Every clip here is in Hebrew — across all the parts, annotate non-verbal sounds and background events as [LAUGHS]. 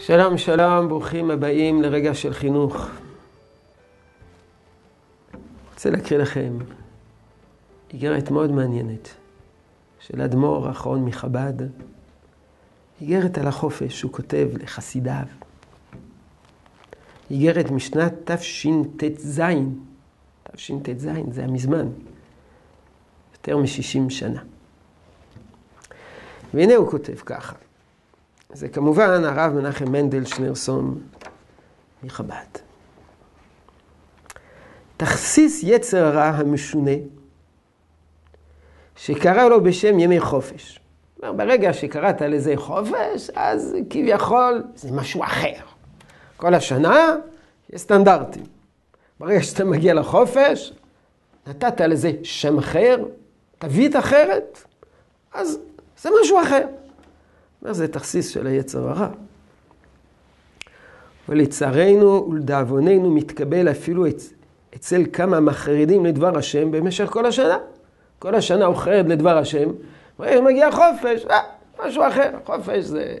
שלום, שלום, ברוכים הבאים לרגע של חינוך. רוצה להקריא לכם איגרת מאוד מעניינת של אדמו"ר האחרון מחב"ד, איגרת על החופש, הוא כותב לחסידיו. איגרת משנת תשט"ז, תשט"ז, זה היה מזמן, יותר מ-60 שנה. והנה הוא כותב ככה. זה כמובן הרב מנחם מנדל שנירסון מחב"ד. תכסיס יצר הרע המשונה, שקרא לו בשם ימי חופש. ברגע שקראת לזה חופש, אז כביכול זה משהו אחר. כל השנה יש סטנדרטים. ברגע שאתה מגיע לחופש, נתת לזה שם אחר, תווית אחרת, אז זה משהו אחר. אומר, זה תכסיס של היצר הרע. ולצערנו ולדאבוננו מתקבל אפילו אצל כמה מהחרדים לדבר השם במשך כל השנה. כל השנה הוא חרד לדבר השם, ומגיע חופש, אה, משהו אחר. חופש זה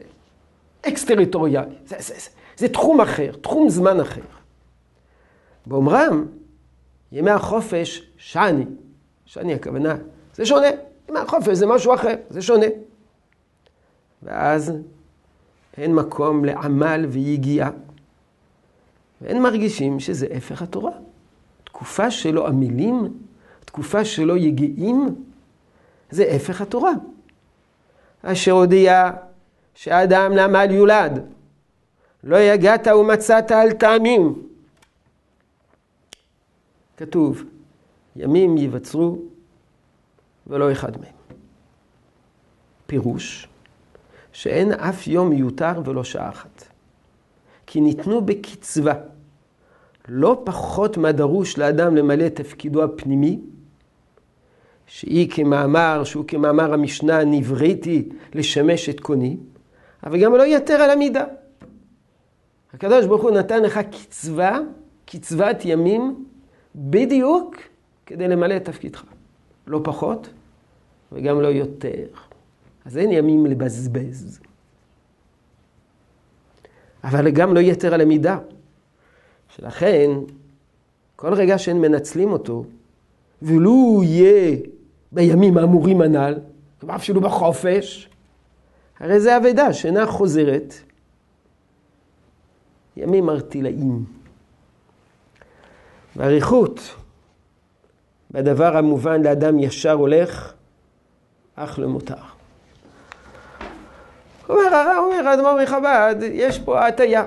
אקס-טריטוריאלי, זה, זה, זה, זה תחום אחר, תחום זמן אחר. באומרם, ימי החופש, שאני, שאני הכוונה, זה שונה. ימי החופש זה משהו אחר, זה שונה. ואז אין מקום לעמל ויגיעה. ואין מרגישים שזה הפך התורה. תקופה שלא עמלים, תקופה שלא יגעים, זה הפך התורה. אשר הודיע שאדם לעמל יולד, לא יגעת ומצאת על טעמים. כתוב, ימים ייווצרו ולא אחד מהם. פירוש, שאין אף יום מיותר ולא שעה אחת. כי ניתנו בקצבה, לא פחות מהדרוש לאדם למלא את תפקידו הפנימי, שהיא כמאמר, שהוא כמאמר המשנה, נבראתי לשמש את קוני, אבל גם לא יתר על המידה. הקדוש ברוך הוא נתן לך קצבה, קצבת ימים, בדיוק כדי למלא את תפקידך. לא פחות וגם לא יותר. אז אין ימים לבזבז. אבל גם לא יתר על המידה. שלכן, כל רגע שהם מנצלים אותו, ולו יהיה בימים האמורים הנ"ל, כלומר אפילו בחופש, הרי זה אבדה שאינה חוזרת. ימים ארטילאיים. ואריכות בדבר המובן לאדם ישר הולך, אך למותר. אומר הרב, אומר האדמו"ר מחב"ד, יש פה הטיה.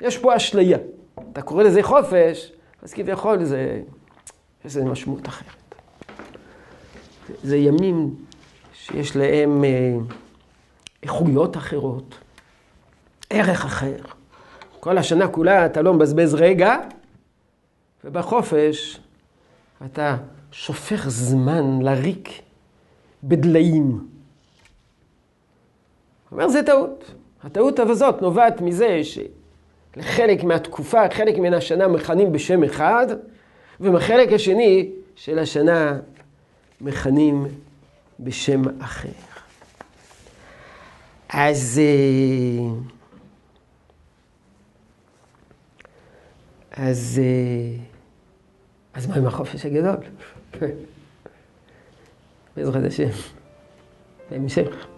יש פה אשליה. אתה קורא לזה חופש, אז כביכול זה, יש לזה משמעות אחרת. זה ימים שיש להם אה, איכויות אחרות, ערך אחר. כל השנה כולה אתה לא מבזבז רגע, ובחופש אתה שופך זמן לריק בדליים. הוא אומר, זה טעות. הטעות הזאת נובעת מזה שלחלק מהתקופה, חלק מן השנה מכנים בשם אחד, ומחלק השני של השנה מכנים בשם אחר. אז... אה, אז... אה, אז מה עם החופש הגדול? [LAUGHS] בעזרת השם. בהמשך.